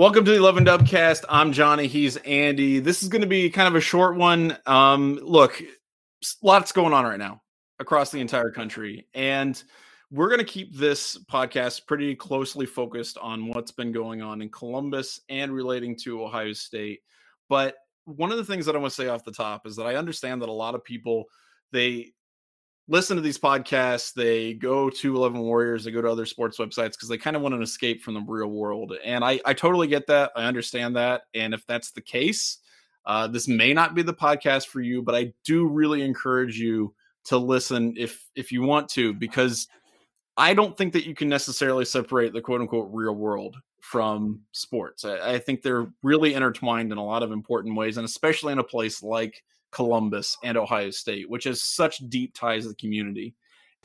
Welcome to the 11 Dubcast. I'm Johnny. He's Andy. This is going to be kind of a short one. Um, look, lots going on right now across the entire country. And we're going to keep this podcast pretty closely focused on what's been going on in Columbus and relating to Ohio State. But one of the things that I want to say off the top is that I understand that a lot of people they listen to these podcasts, they go to 11 Warriors, they go to other sports websites because they kind of want an escape from the real world. And I, I totally get that. I understand that. And if that's the case, uh, this may not be the podcast for you, but I do really encourage you to listen if if you want to, because I don't think that you can necessarily separate the quote unquote real world from sports. I, I think they're really intertwined in a lot of important ways, and especially in a place like Columbus and Ohio State, which has such deep ties to the community.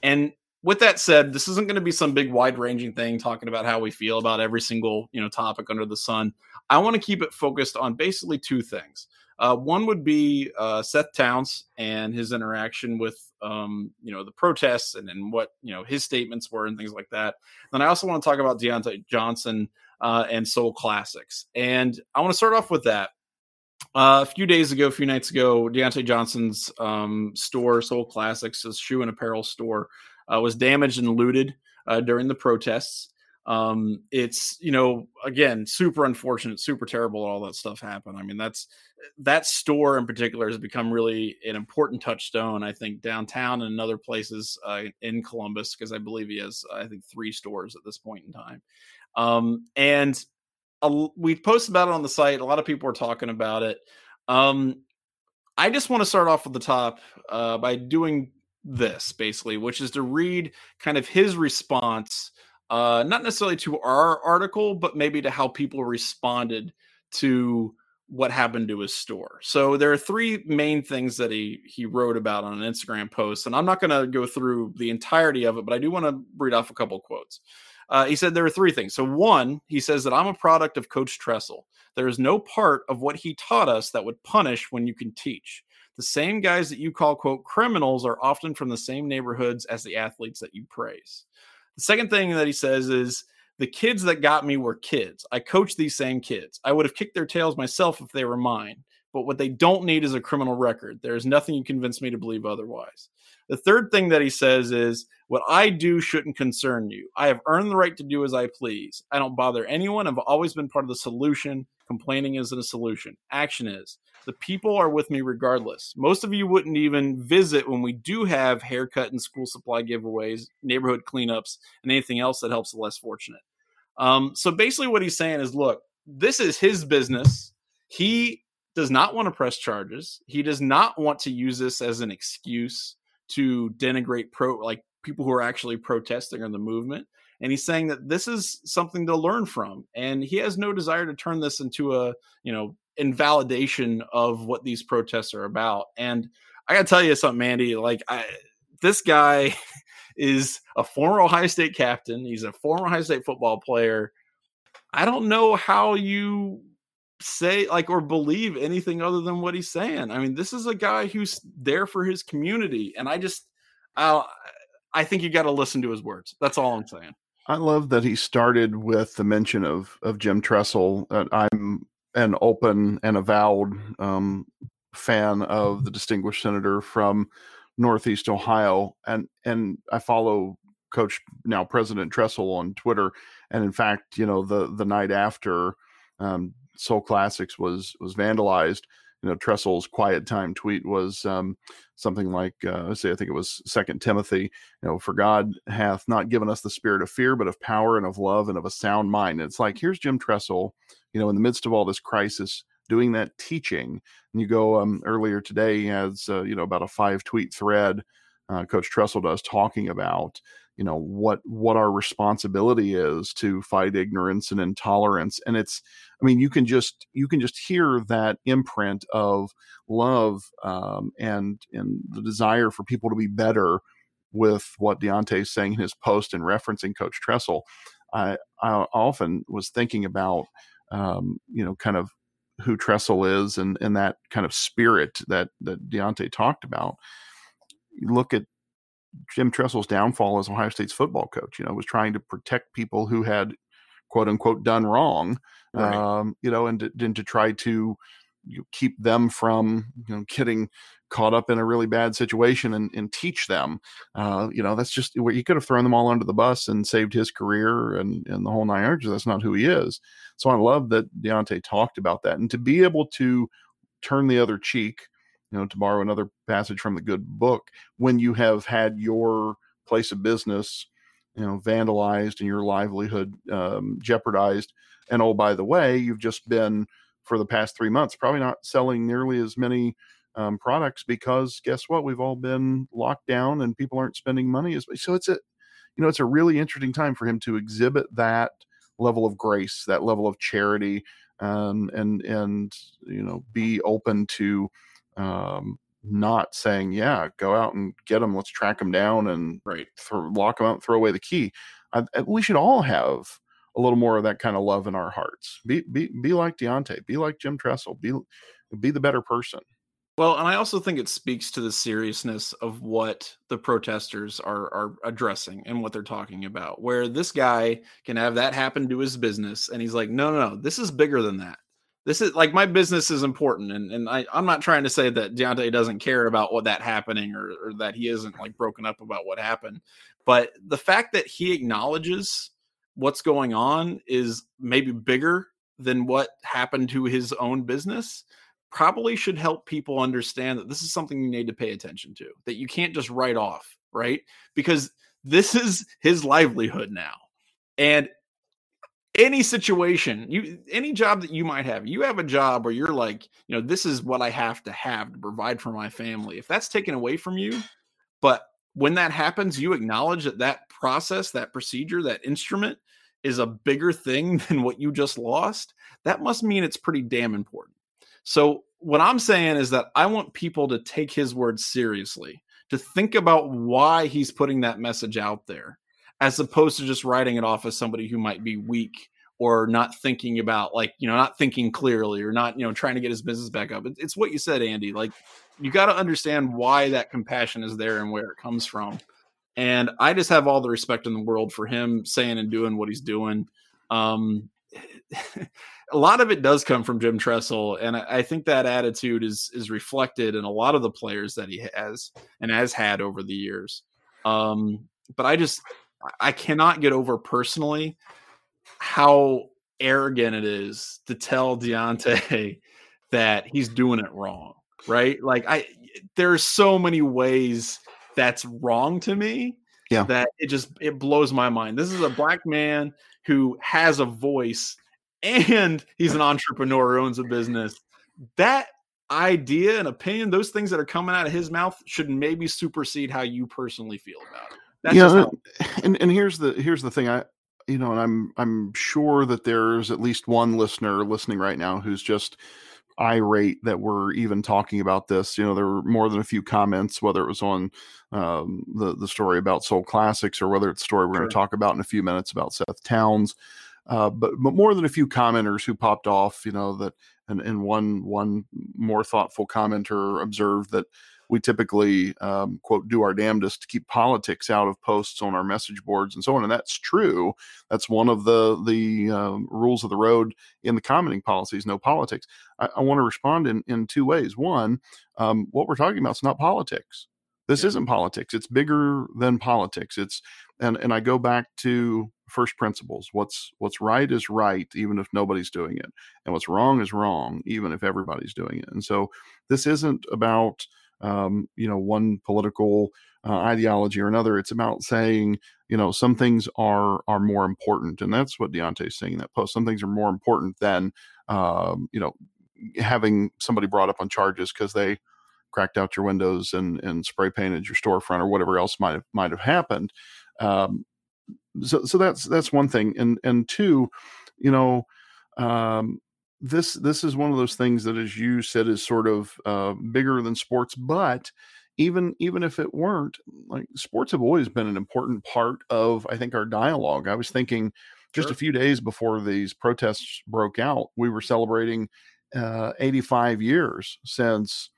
And with that said, this isn't going to be some big wide ranging thing talking about how we feel about every single, you know, topic under the sun. I want to keep it focused on basically two things. Uh, one would be uh, Seth Towns and his interaction with, um, you know, the protests and, and what, you know, his statements were and things like that. Then I also want to talk about Dionte Johnson uh, and Sole Classics. And I want to start off with that. Uh, a few days ago, a few nights ago, Dionte Johnson's um, store, Sole Classics, his shoe and apparel store, uh, was damaged and looted uh, during the protests. Um, it's you know again super unfortunate, super terrible. All that stuff happened. I mean, that's that store in particular has become really an important touchstone. I think downtown and other places uh, in Columbus because I believe he has I think three stores at this point in time. Um, and we posted about it on the site. A lot of people were talking about it. Um, I just want to start off at the top uh, by doing this basically, which is to read kind of his response, uh, not necessarily to our article, but maybe to how people responded to what happened to his store. So there are three main things that he he wrote about on an Instagram post, and I'm not going to go through the entirety of it, but I do want to read off a couple quotes. Uh, he said there are three things. So, one, he says that I'm a product of Coach Tressel. There is no part of what he taught us that would punish when you can teach. The same guys that you call, quote, criminals are often from the same neighborhoods as the athletes that you praise. The second thing that he says is the kids that got me were kids. I coach these same kids. I would have kicked their tails myself if they were mine. But what they don't need is a criminal record. There is nothing you convince me to believe otherwise. The third thing that he says is, What I do shouldn't concern you. I have earned the right to do as I please. I don't bother anyone. I've always been part of the solution. Complaining isn't a solution. Action is. The people are with me regardless. Most of you wouldn't even visit when we do have haircut and school supply giveaways, neighborhood cleanups, and anything else that helps the less fortunate. Um, so basically, what he's saying is look, this is his business. He does not want to press charges. He does not want to use this as an excuse to denigrate pro like people who are actually protesting or the movement. And he's saying that this is something to learn from and he has no desire to turn this into a you know invalidation of what these protests are about. And i gotta tell you something mandy like I, this guy is a former ohio state captain. He's a former ohio state football player. I don't know how you say like or believe anything other than what he's saying. I mean, this is a guy who's there for his community, and I just, uh, I think you got to listen to his words. That's all I'm saying. I love that he started with the mention of of Jim Tressel. I'm an open and avowed um, fan of the distinguished senator from Northeast Ohio, and and I follow Coach now President Tressel on Twitter, and in fact, you know the the night after um, Sole Classics was was vandalized. You know, Tressel's quiet time tweet was um, something like, uh, say, I think it was Second Timothy. You know, for God hath not given us the spirit of fear, but of power and of love and of a sound mind. And it's like here's Jim Tressel, you know, in the midst of all this crisis, doing that teaching. And you go um, earlier today, he has uh, you know about a five tweet thread. Uh, Coach Tressel does talking about you know what what our responsibility is to fight ignorance and intolerance and it's i mean you can just you can just hear that imprint of love um, and and the desire for people to be better with what Dionte is saying in his post and referencing Coach Tressel. I, I often was thinking about, um, you know, kind of who Tressel is and, and that kind of spirit that, that Dionte talked about. You look at Jim Tressel's downfall as Ohio State's football coach. You know, was trying to protect people who had quote unquote done wrong, right. um, you know, and to, and to try to you know, keep them from you know getting caught up in a really bad situation and, and teach them. Uh, you know, that's just where you could have thrown them all under the bus and saved his career and, and the whole nine yards. That's not who he is. So I love that Dionte talked about that. And to be able to turn the other cheek, you know, to borrow another passage from the good book, when you have had your place of business, you know, vandalized and your livelihood um, jeopardized. And oh, by the way, you've just been for the past three months probably not selling nearly as many um, products because guess what? We've all been locked down and people aren't spending money as so it's a you know it's a really interesting time for him to exhibit that level of grace, that level of charity, um, and and you know be open to um, not saying yeah go out and get them let's track them down and right throw, lock them out and throw away the key I, we should all have a little more of that kind of love in our hearts be be be like Dionte be like Jim Tressel be be the better person well, and I also think it speaks to the seriousness of what the protesters are are addressing and what they're talking about. Where this guy can have that happen to his business, and he's like, "No, no, no, this is bigger than that. This is like my business is important." And and I, I'm not trying to say that Dionte doesn't care about what that happening or, or that he isn't like broken up about what happened, but the fact that he acknowledges what's going on is maybe bigger than what happened to his own business probably should help people understand that this is something you need to pay attention to, that you can't just write off, right? Because this is his livelihood now. And any situation, you any job that you might have, you have a job where you're like, you know, this is what I have to have to provide for my family. If that's taken away from you, but when that happens, you acknowledge that that process, that procedure, that instrument is a bigger thing than what you just lost, that must mean it's pretty damn important. So what I'm saying is that I want people to take his words seriously, to think about why he's putting that message out there, as opposed to just writing it off as somebody who might be weak or not thinking about like you know not thinking clearly or not you know trying to get his business back up. It's what you said andy like you got to understand why that compassion is there and where it comes from. And i just have all the respect in the world for him saying and doing what he's doing. Um a lot of it does come from Jim Tressel, and I, think that attitude is is reflected in a lot of the players that he has and has had over the years. Um, but I just I cannot get over personally how arrogant it is to tell Dionte that he's doing it wrong, right? Like I there's so many ways that's wrong to me. Yeah. That it just it blows my mind. This is a black man who has a voice and he's an entrepreneur who owns a business. That idea and opinion, those things that are coming out of his mouth should maybe supersede how you personally feel about it. That's yeah, how- and and here's the here's the thing. I you know, and I'm I'm sure that there's at least one listener listening right now who's just irate that we're even talking about this. You know, there were more than a few comments, whether it was on um, the the story about Sole Classics or whether it's a story we're sure. going to talk about in a few minutes about Seth Towns. Uh, but but more than a few commenters who popped off, you know that, and and one one more thoughtful commenter observed that we typically um, quote do our damnedest to keep politics out of posts on our message boards and so on, and that's true. That's one of the the um, rules of the road in the commenting policies: no politics. I, I want to respond in in two ways. One, um, what we're talking about is not politics. This yeah. isn't politics. It's bigger than politics. It's and and I go back to first principles. What's what's right is right, even if nobody's doing it, and what's wrong is wrong, even if everybody's doing it. And so this isn't about um, you know one political uh, ideology or another. It's about saying you know some things are are more important, and that's what Dionte's saying in that post. Some things are more important than um, you know having somebody brought up on charges because they cracked out your windows and and spray painted your storefront or whatever else might have might have happened. Um, so so that's that's one thing, and and two, you know, um, this this is one of those things that, as you said, is sort of uh, bigger than sports, but even even if it weren't like sports have always been an important part of i think our dialogue i was thinking just sure. a few days before these protests broke out we were celebrating uh, 85 years since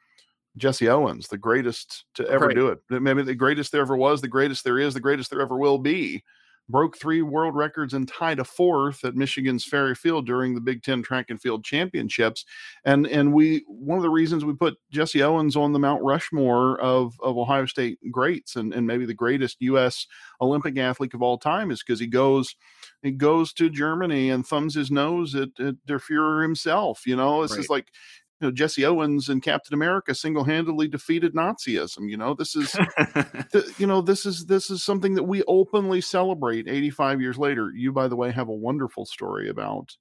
Jesse Owens, the greatest to ever right. do it. Maybe the greatest there ever was, the greatest there is, the greatest there ever will be. broke three world records and tied a fourth at Michigan's Ferry Field during the Big Ten Track and Field Championships. And and we one of the reasons we put Jesse Owens on the Mount Rushmore of of Ohio State greats and and maybe the greatest U.S. Olympic athlete of all time is because he goes he goes to Germany and thumbs his nose at, at Der Fuhrer himself. You know, it's right. is like you know Jesse Owens and Captain America single-handedly defeated Nazism. You know, this is th- you know this is this is something that we openly celebrate 85 years later. You, by the way, have a wonderful story about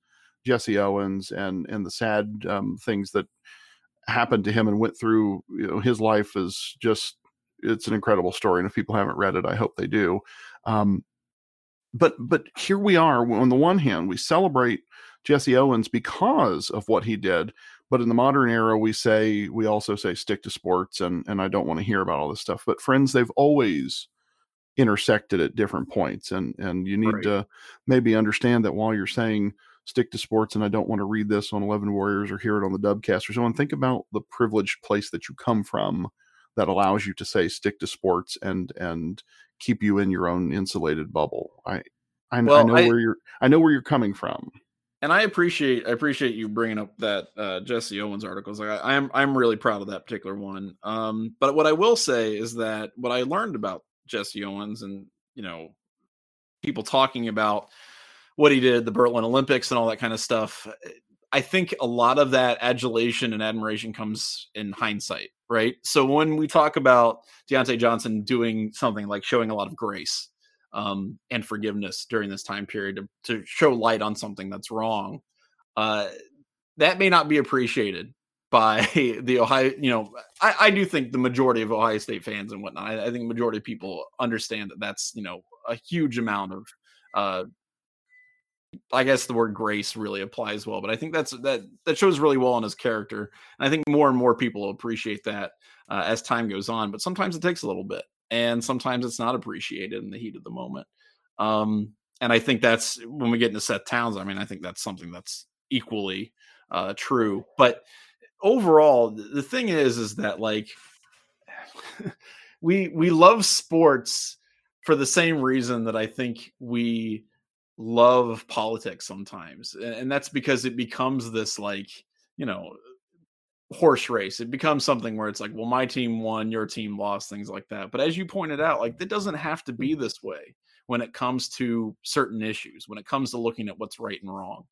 Jesse Owens and and the sad um, things that happened to him and went through. You know, his life is just it's an incredible story, and if people haven't read it, I hope they do. Um, but but here we are. On the one hand, we celebrate Jesse Owens because of what he did but in the modern era, we say we also say stick to sports, and and I don't want to hear about all this stuff. But friends, they've always intersected at different points, and and you need right. to maybe understand that while you're saying stick to sports, and I don't want to read this on Eleven Warriors or hear it on the Dubcast or so on. Think about the privileged place that you come from that allows you to say stick to sports and and keep you in your own insulated bubble. I I, well, I know I, where you're I know where you're coming from and I appreciate I appreciate you bringing up that uh, Jesse Owens articles. I, I'm, I'm really proud of that particular one. Um, but what I will say is that what I learned about Jesse Owens and you know people talking about what he did, the Berlin Olympics and all that kind of stuff. I think a lot of that adulation and admiration comes in hindsight, right? So when we talk about Dionte Johnson doing something like showing a lot of grace, um, and forgiveness during this time period to, to show light on something that's wrong. Uh, that may not be appreciated by the Ohio. You know, I, I, do think the majority of Ohio State fans and whatnot. I, I, think majority of people understand that that's you know a huge amount of. Uh, I guess the word grace really applies well, but I think that's that that shows really well on his character, and I think more and more people appreciate that uh, as time goes on. But sometimes it takes a little bit, and sometimes it's not appreciated in the heat of the moment. Um, and I think that's when we get into Seth Towns. I mean, I think that's something that's equally uh, true. But overall, the thing is, is that like we we love sports for the same reason that I think we love politics sometimes, and that's because it becomes this like you know horse race. It becomes something where it's like, well, my team won, your team lost, things like that. But as you pointed out, like it doesn't have to be this way when it comes to certain issues, when it comes to looking at what's right and wrong.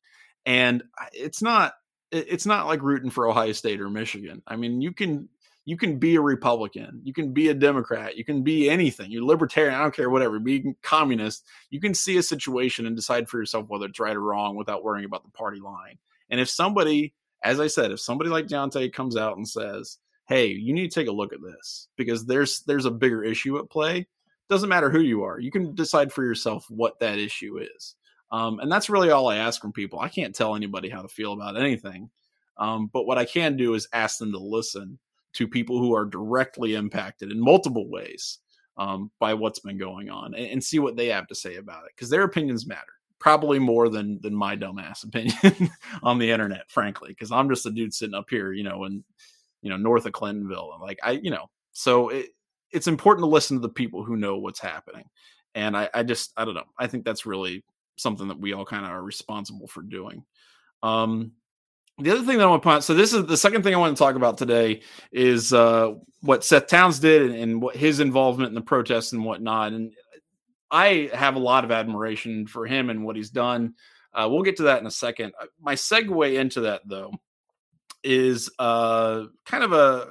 And it's not it's not like rooting for Ohio State or Michigan. I mean, you can you can be a Republican, you can be a Democrat, you can be anything. You're libertarian, I don't care, whatever. Be communist. You can see a situation and decide for yourself whether it's right or wrong without worrying about the party line. And if somebody as I said, if somebody like Dionte comes out and says, "Hey, you need to take a look at this because there's there's a bigger issue at play," doesn't matter who you are, you can decide for yourself what that issue is. Um, and that's really all I ask from people. I can't tell anybody how to feel about anything, um, but what I can do is ask them to listen to people who are directly impacted in multiple ways um, by what's been going on and, and see what they have to say about it because their opinions matter probably more than than my dumbass opinion on the internet, frankly, because I'm just a dude sitting up here, you know, and you know north of Clintonville. Like I, you know, so it, it's important to listen to the people who know what's happening. And I, I just I don't know. I think that's really something that we all kind of are responsible for doing. Um, the other thing that I want to point so this is the second thing I want to talk about today is uh, what Seth Towns did and, and, what his involvement in the protests and whatnot. And I have a lot of admiration for him and what he's done. Uh, we'll get to that in a second. Uh, my segue into that, though, is uh, kind of a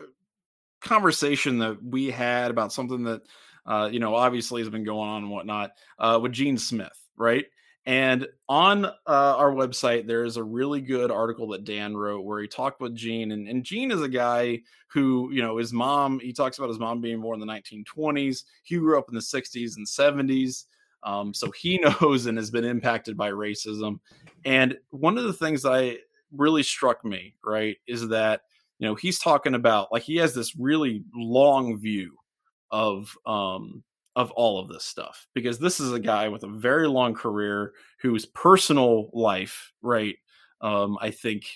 conversation that we had about something that, uh, you know, obviously has been going on and whatnot uh, with Gene Smith, right? And on uh, our website, there is a really good article that Dan wrote where he talked with Gene. And, and Gene is a guy who, you know, his mom, he talks about his mom being born in the 1920s. He grew up in the 60s and 70s. Um, so he knows and has been impacted by racism. And one of the things that I really struck me, right, is that, you know, he's talking about like he has this really long view of um of all of this stuff because this is a guy with a very long career whose personal life, right? Um, I think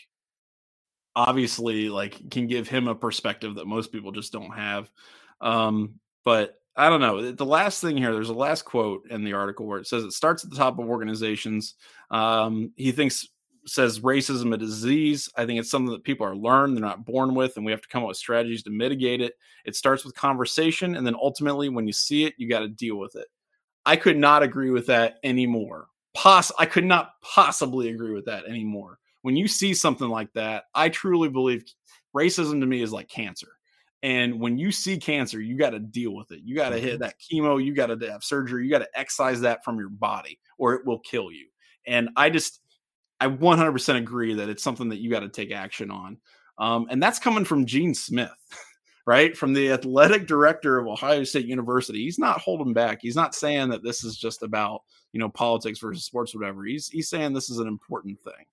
obviously like can give him a perspective that most people just don't have. Um, but I don't know. The last thing here, there's a last quote in the article where it says it starts at the top of organizations. Um, he thinks says racism a disease. I think it's something that people are learned, they're not born with, and we have to come up with strategies to mitigate it. It starts with conversation, and then ultimately, when you see it, you got to deal with it. I could not agree with that anymore. Poss- I could not possibly agree with that anymore. When you see something like that, I truly believe racism to me is like cancer. And when you see cancer, you got to deal with it. You got to hit mm-hmm. that chemo, you got to have surgery, you got to excise that from your body or it will kill you. And I just, I 100% agree that it's something that you got to take action on. Um, and that's coming from Gene Smith, right? From the athletic director of Ohio State University. He's not holding back. He's not saying that this is just about, you know, politics versus sports, whatever. He's, he's saying this is an important thing.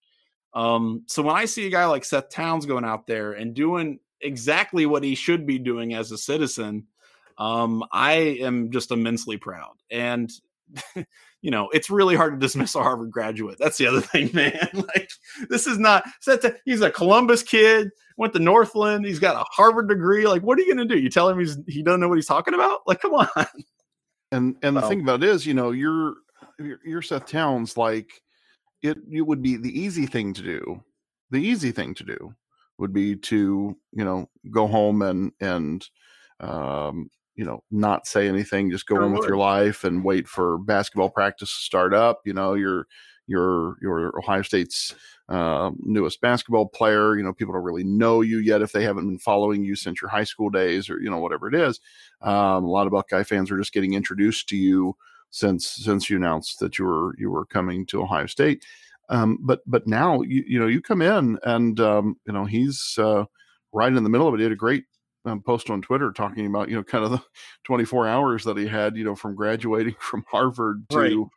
Um, so when I see a guy like Seth Towns going out there and doing exactly what he should be doing as a citizen, um, I am just immensely proud. And you know, it's really hard to dismiss a Harvard graduate. That's the other thing, man. like this is not he's a Columbus kid, went to Northland, he's got a Harvard degree. Like, what are you gonna do? You tell him he's he doesn't know what he's talking about? Like, come on. And and the thing about it is, you know, you're you're Seth Towns, like it it would be the easy thing to do. The easy thing to do would be to, you know, go home and and um, you know, not say anything, just go sure on with your life and wait for basketball practice to start up. You know, you're you're you're Ohio State's uh, newest basketball player. You know, people don't really know you yet if they haven't been following you since your high school days or you know whatever it is. Um, a lot of Buckeye fans are just getting introduced to you since since you announced that you were you were coming to Ohio State. Um, but but now you you know you come in and um, you know he's uh, right in the middle of it. He had a great um, post on Twitter talking about you know kind of the 24 hours that he had you know from graduating from Harvard to right.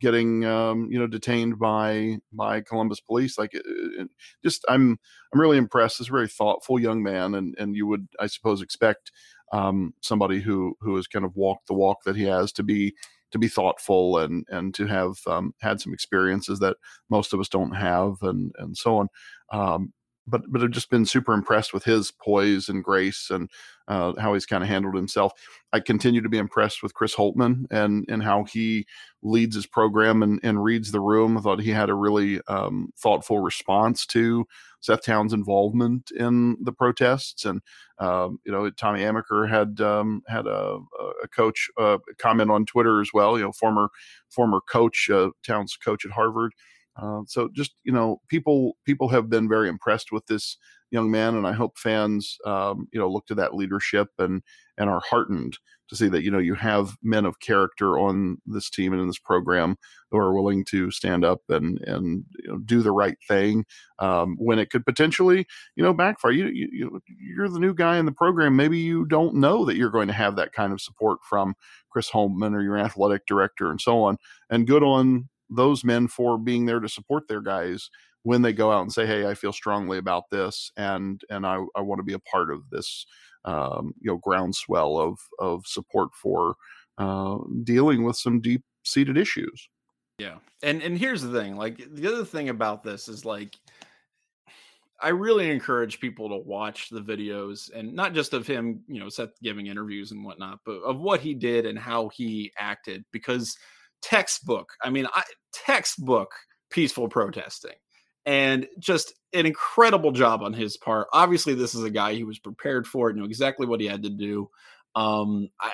getting um, you know detained by by Columbus police. Like it, it, just I'm I'm really impressed. This very thoughtful young man, and and you would I suppose expect um, somebody who who has kind of walked the walk that he has to be to be thoughtful and and to have um, had some experiences that most of us don't have and and so on. Um, but but I've just been super impressed with his poise and grace and uh, how he's kind of handled himself. I continue to be impressed with Chris Holtmann and and how he leads his program and, and reads the room. I thought he had a really um, thoughtful response to Seth Towns' involvement in the protests, and um, you know Tommy Amaker had um, had a, a coach uh, comment on Twitter as well. You know, former former coach uh, Towns coach at Harvard. Uh, so just you know, people people have been very impressed with this young man, and I hope fans um, you know look to that leadership and and are heartened to see that you know you have men of character on this team and in this program who are willing to stand up and and you know, do the right thing um, when it could potentially you know backfire. You, you you're the new guy in the program. Maybe you don't know that you're going to have that kind of support from Chris Holtmann or your athletic director and so on. And good on those men for being there to support their guys when they go out and say, "Hey, I feel strongly about this, and and I, I want to be a part of this, um, you know, groundswell of of support for uh, dealing with some deep seated issues." Yeah, and and here's the thing: like the other thing about this is like. I really encourage people to watch the videos and not just of him, you know, Seth giving interviews and whatnot, but of what he did and how he acted because textbook. I mean, I, textbook peaceful protesting and just an incredible job on his part. Obviously, this is a guy who was prepared for it, knew exactly what he had to do. Um, I,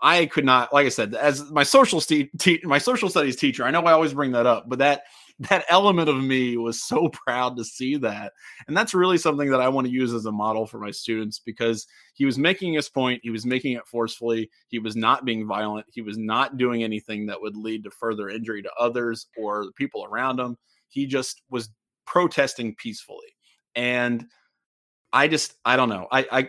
I could not, like I said, as my social st- te- my social studies teacher, I know I always bring that up, but that that element of me was so proud to see that. And that's really something that I want to use as a model for my students because he was making his point, he was making it forcefully, he was not being violent, he was not doing anything that would lead to further injury to others or the people around him. He just was protesting peacefully. And I just I don't know. I I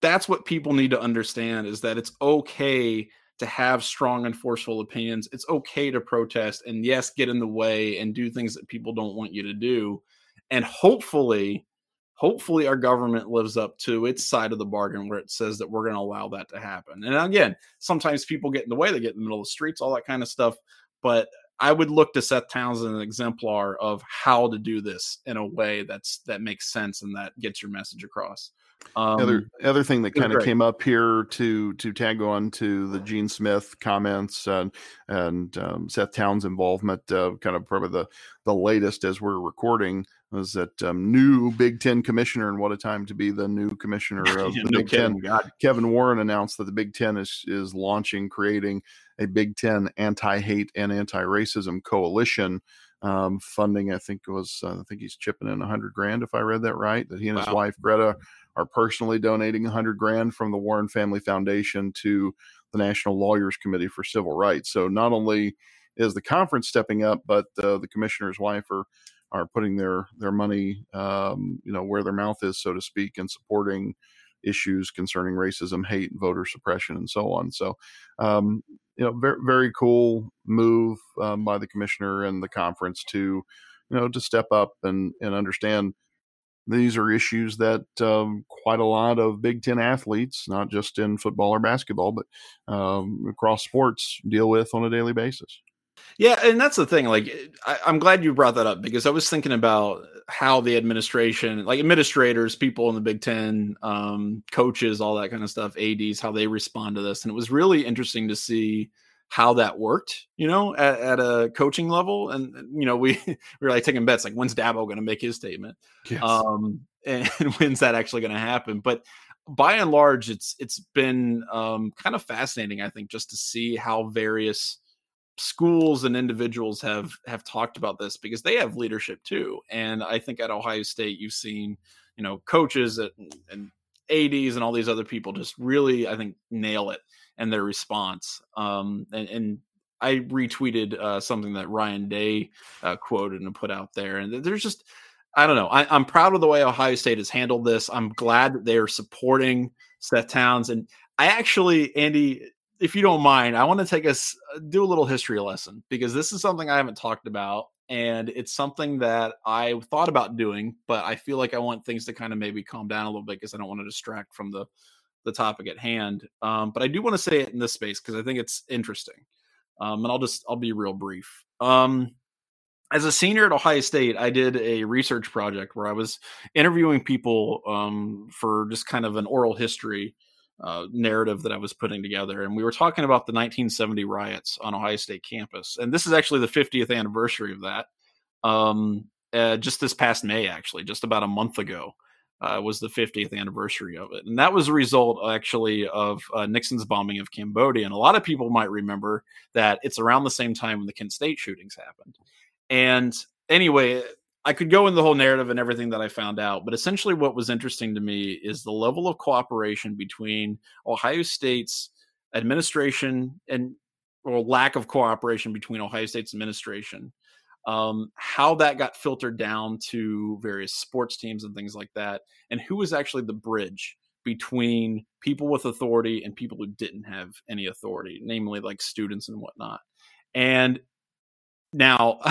that's what people need to understand is that it's okay to have strong and forceful opinions. It's okay to protest and yes, get in the way and do things that people don't want you to do. And hopefully, hopefully our government lives up to its side of the bargain where it says that we're going to allow that to happen. And again, sometimes people get in the way, they get in the middle of the streets, all that kind of stuff. But I would look to Seth Townsend an exemplar of how to do this in a way that's that makes sense and that gets your message across. Um, other other thing that kind of came up here to to tag on to the Gene Smith comments and and um, Seth Towns' involvement, uh, kind of probably the the latest as we're recording was that um, new Big Ten commissioner, and what a time to be the new commissioner of the no Big Ten. God. Kevin Warren announced that the Big Ten is is launching, creating a Big Ten anti-hate and anti-racism coalition. Um, funding, I think was, uh, I think he's chipping in a hundred grand, if I read that right. That he and wow. his wife Greta are personally donating a hundred grand from the Warren Family Foundation to the National Lawyers Committee for Civil Rights. So not only is the conference stepping up, but uh, the commissioner's wife are are putting their their money, um, you know, where their mouth is, so to speak, and supporting issues concerning racism, hate, voter suppression, and so on. So, um, you know, very very cool move um, by the commissioner and the conference to, you know, to step up and and understand these are issues that um, quite a lot of Big Ten athletes, not just in football or basketball, but um, across sports, deal with on a daily basis. Yeah, and that's the thing. Like, I, am glad you brought that up because I was thinking about how the administration, like administrators, people in the Big Ten, um, coaches, all that kind of stuff, ads, how they respond to this, and it was really interesting to see how that worked. You know, at, at a coaching level, and you know, we we were like taking bets, like when's Dabo going to make his statement, yes. um, and when's that actually going to happen? But by and large, it's it's been um, kind of fascinating, I think, just to see how various schools and individuals have have talked about this because they have leadership too and i think at ohio state you've seen you know coaches at, and ads and all these other people just really i think nail it and their response um and, and i retweeted uh, something that ryan day uh, quoted and put out there and there's just i don't know I, i'm proud of the way ohio state has handled this i'm glad that they're supporting seth towns and I actually, Andy, if you don't mind, I want to take us uh, do a little history lesson because this is something I haven't talked about and it's something that I thought about doing, but I feel like I want things to kind of maybe calm down a little bit because I don't want to distract from the the topic at hand. Um, but I do want to say it in this space because I think it's interesting. Um, and I'll just I'll be real brief. Um, as a senior at Ohio State, I did a research project where I was interviewing people um, for just kind of an oral history uh, narrative that I was putting together. And we were talking about the 1970 riots on Ohio State campus. And this is actually the 50th anniversary of that. Um, uh, just this past May, actually, just about a month ago, uh, was the 50th anniversary of it. And that was a result, actually, of uh, Nixon's bombing of Cambodia. And a lot of people might remember that it's around the same time when the Kent State shootings happened. And anyway, I could go in the whole narrative and everything that I found out, but essentially what was interesting to me is the level of cooperation between Ohio State's administration and or lack of cooperation between Ohio State's administration, um, how that got filtered down to various sports teams and things like that, and who was actually the bridge between people with authority and people who didn't have any authority, namely like students and whatnot. And now,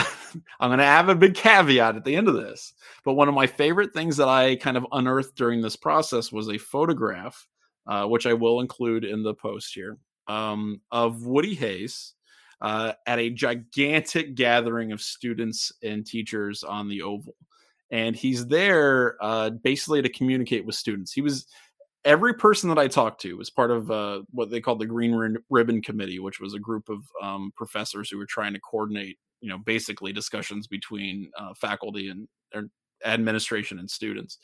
I'm going to have a big caveat at the end of this, but one of my favorite things that I kind of unearthed during this process was a photograph, uh, which I will include in the post here, um, of Woody Hayes uh, at a gigantic gathering of students and teachers on the Oval. And he's there uh, basically to communicate with students. He was every person that I talked to was part of uh, what they called the Green Ribbon Committee, which was a group of um, professors who were trying to coordinate you know basically discussions between uh, faculty and administration and students.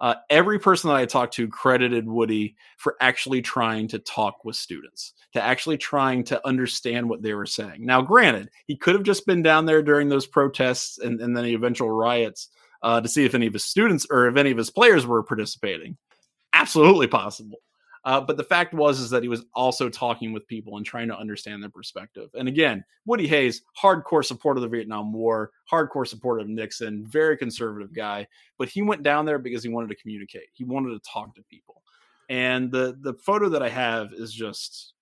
Uh, every person that I talked to credited Woody for actually trying to talk with students, to actually trying to understand what they were saying. Now, granted, he could have just been down there during those protests and, and then the eventual riots uh, to see if any of his students or if any of his players were participating. Absolutely possible. Uh, but the fact was is that he was also talking with people and trying to understand their perspective. And again, Woody Hayes, hardcore supporter of the Vietnam War, hardcore supporter of Nixon, very conservative guy. But he went down there because he wanted to communicate. He wanted to talk to people. And the the photo that I have is just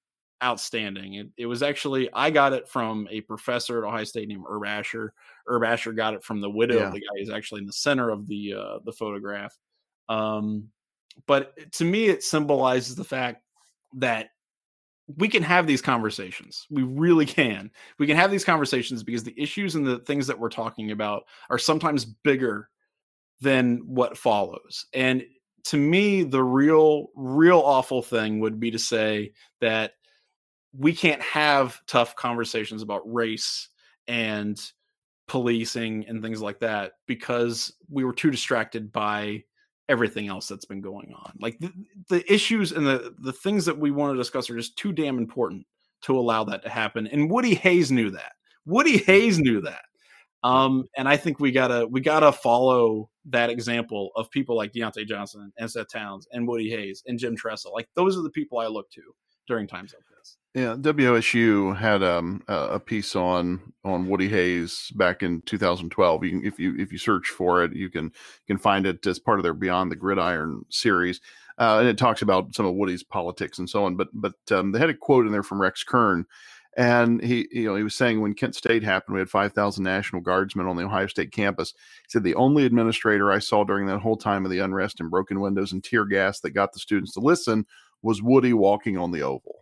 outstanding. It, it was actually I got it from a professor at Ohio State named Herb Asher. Herb Asher got it from the widow yeah. of the guy who's actually in the center of the uh, the photograph. Um, but to me, it symbolizes the fact that we can have these conversations. We really can. We can have these conversations because the issues and the things that we're talking about are sometimes bigger than what follows. And to me, the real, real awful thing would be to say that we can't have tough conversations about race and policing and things like that because we were too distracted by everything else that's been going on. Like the, the issues and the the things that we want to discuss are just too damn important to allow that to happen. And Woody Hayes knew that. Woody Hayes knew that. Um, and I think we gotta we gotta follow that example of people like Dionte Johnson and Seth Towns and Woody Hayes and Jim Tressel. Like those are the people I look to during times like. Yeah, WSU had um, a piece on on Woody Hayes back in 2012. You can, if you if you search for it, you can you can find it as part of their Beyond the Gridiron series, uh, and it talks about some of Woody's politics and so on. But but um, they had a quote in there from Rex Kern, and he you know he was saying when Kent State happened, we had 5,000 National Guardsmen on the Ohio State campus. He said the only administrator I saw during that whole time of the unrest and broken windows and tear gas that got the students to listen was Woody walking on the oval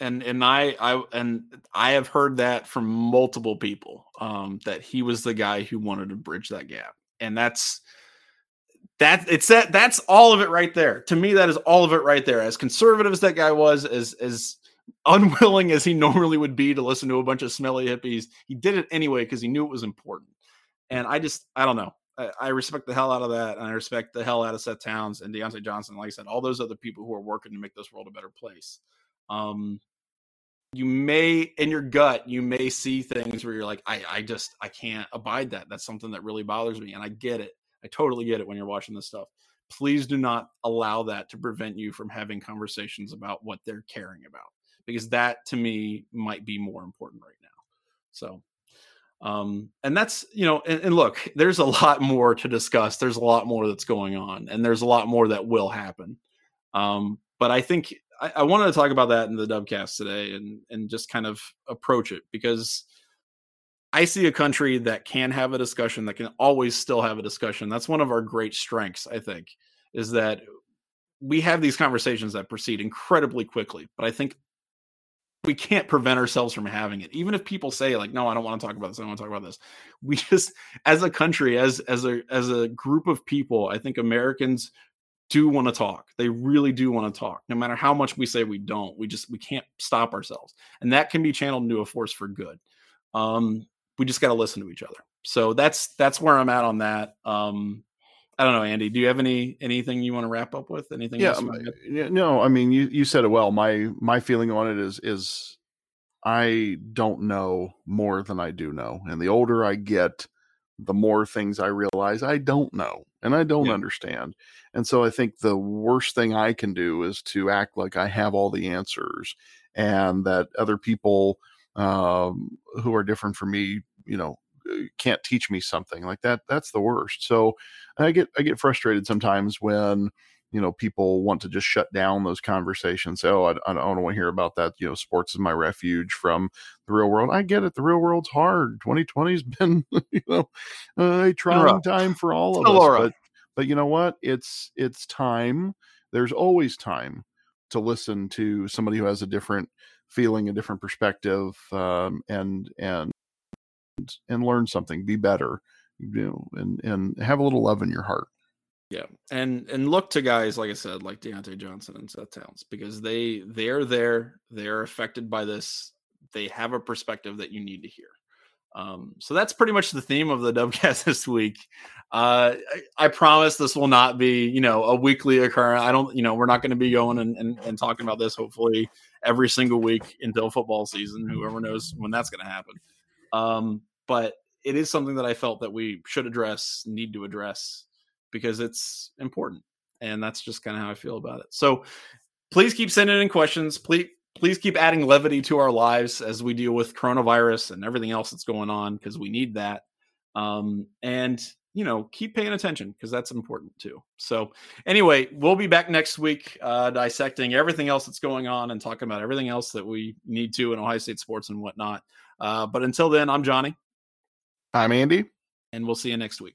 and and I I and I have heard that from multiple people um, that he was the guy who wanted to bridge that gap, and that's that it's that that's all of it right there. To me, that is all of it right there. As conservative as that guy was, as as unwilling as he normally would be to listen to a bunch of smelly hippies, he did it anyway because he knew it was important. And I just I don't know. I, I respect the hell out of that, and I respect the hell out of Seth Towns and Dionte Johnson. Like I said, all those other people who are working to make this world a better place um, you may in your gut you may see things where you're like I, I just i can't abide that. That's something that really bothers me and i get it. I totally get it when you're watching this stuff. Please do not allow that to prevent you from having conversations about what they're caring about because that to me might be more important right now. So um and that's you know and, and look there's a lot more to discuss. There's a lot more that's going on and there's a lot more that will happen. Um but i think I, I wanted to talk about that in the Dubcast today and and just kind of approach it because I see a country that can have a discussion that can always still have a discussion. That's one of our great strengths, I think, is that we have these conversations that proceed incredibly quickly. But I think we can't prevent ourselves from having it. Even if people say like, "No, I don't want to talk about this. I don't want to talk about this." We just, as a country, as as a as a group of people, I think Americans do want to talk. They really do want to talk. No matter how much we say we don't, we just we can't stop ourselves. And that can be channeled into a force for good. Um, we just got to listen to each other. So that's that's where I'm at on that. Um, I don't know, Andy. Do you have any anything you want to wrap up with? Anything? Yeah, no. I mean, you you said it well. My my feeling on it is is I don't know more than I do know, and the older I get, the more things I realize I don't know and I don't yeah. understand. And so I think the worst thing I can do is to act like I have all the answers and that other people um, who are different from me, you know, uh, can't teach me something like that. That's the worst. So I get I get frustrated sometimes when you know people want to just shut down those conversations. Say, oh I, I, don't want to hear about that you know sports is my refuge from the real world. I get it the real world's hard. 2020's been you know a trying time for all of us but, but you know what? It's it's time. There's always time to listen to somebody who has a different feeling a different perspective um, and and and learn something be better you know and and have a little love in your heart yeah, and and look to guys like I said, like Dionte Johnson and Seth Towns, because they they're there, they're affected by this. They have a perspective that you need to hear. Um, so that's pretty much the theme of the Dubcast this week. Uh, I, I, promise this will not be, you know, a weekly occurrence. I don't, you know, we're not going to be going and, and, and, talking about this hopefully every single week until football season. Whoever knows when that's going to happen. Um, but it is something that I felt that we should address, need to address because it's important. And that's just kind of how I feel about it. So please keep sending in questions. Please please keep adding levity to our lives as we deal with coronavirus and everything else that's going on because we need that. Um, and you know, keep paying attention because that's important too. So, anyway, we'll be back next week uh, dissecting everything else that's going on and talking about everything else that we need to in Ohio State sports and whatnot. Uh, but until then, I'm Johnny. I'm Andy. And we'll see you next week.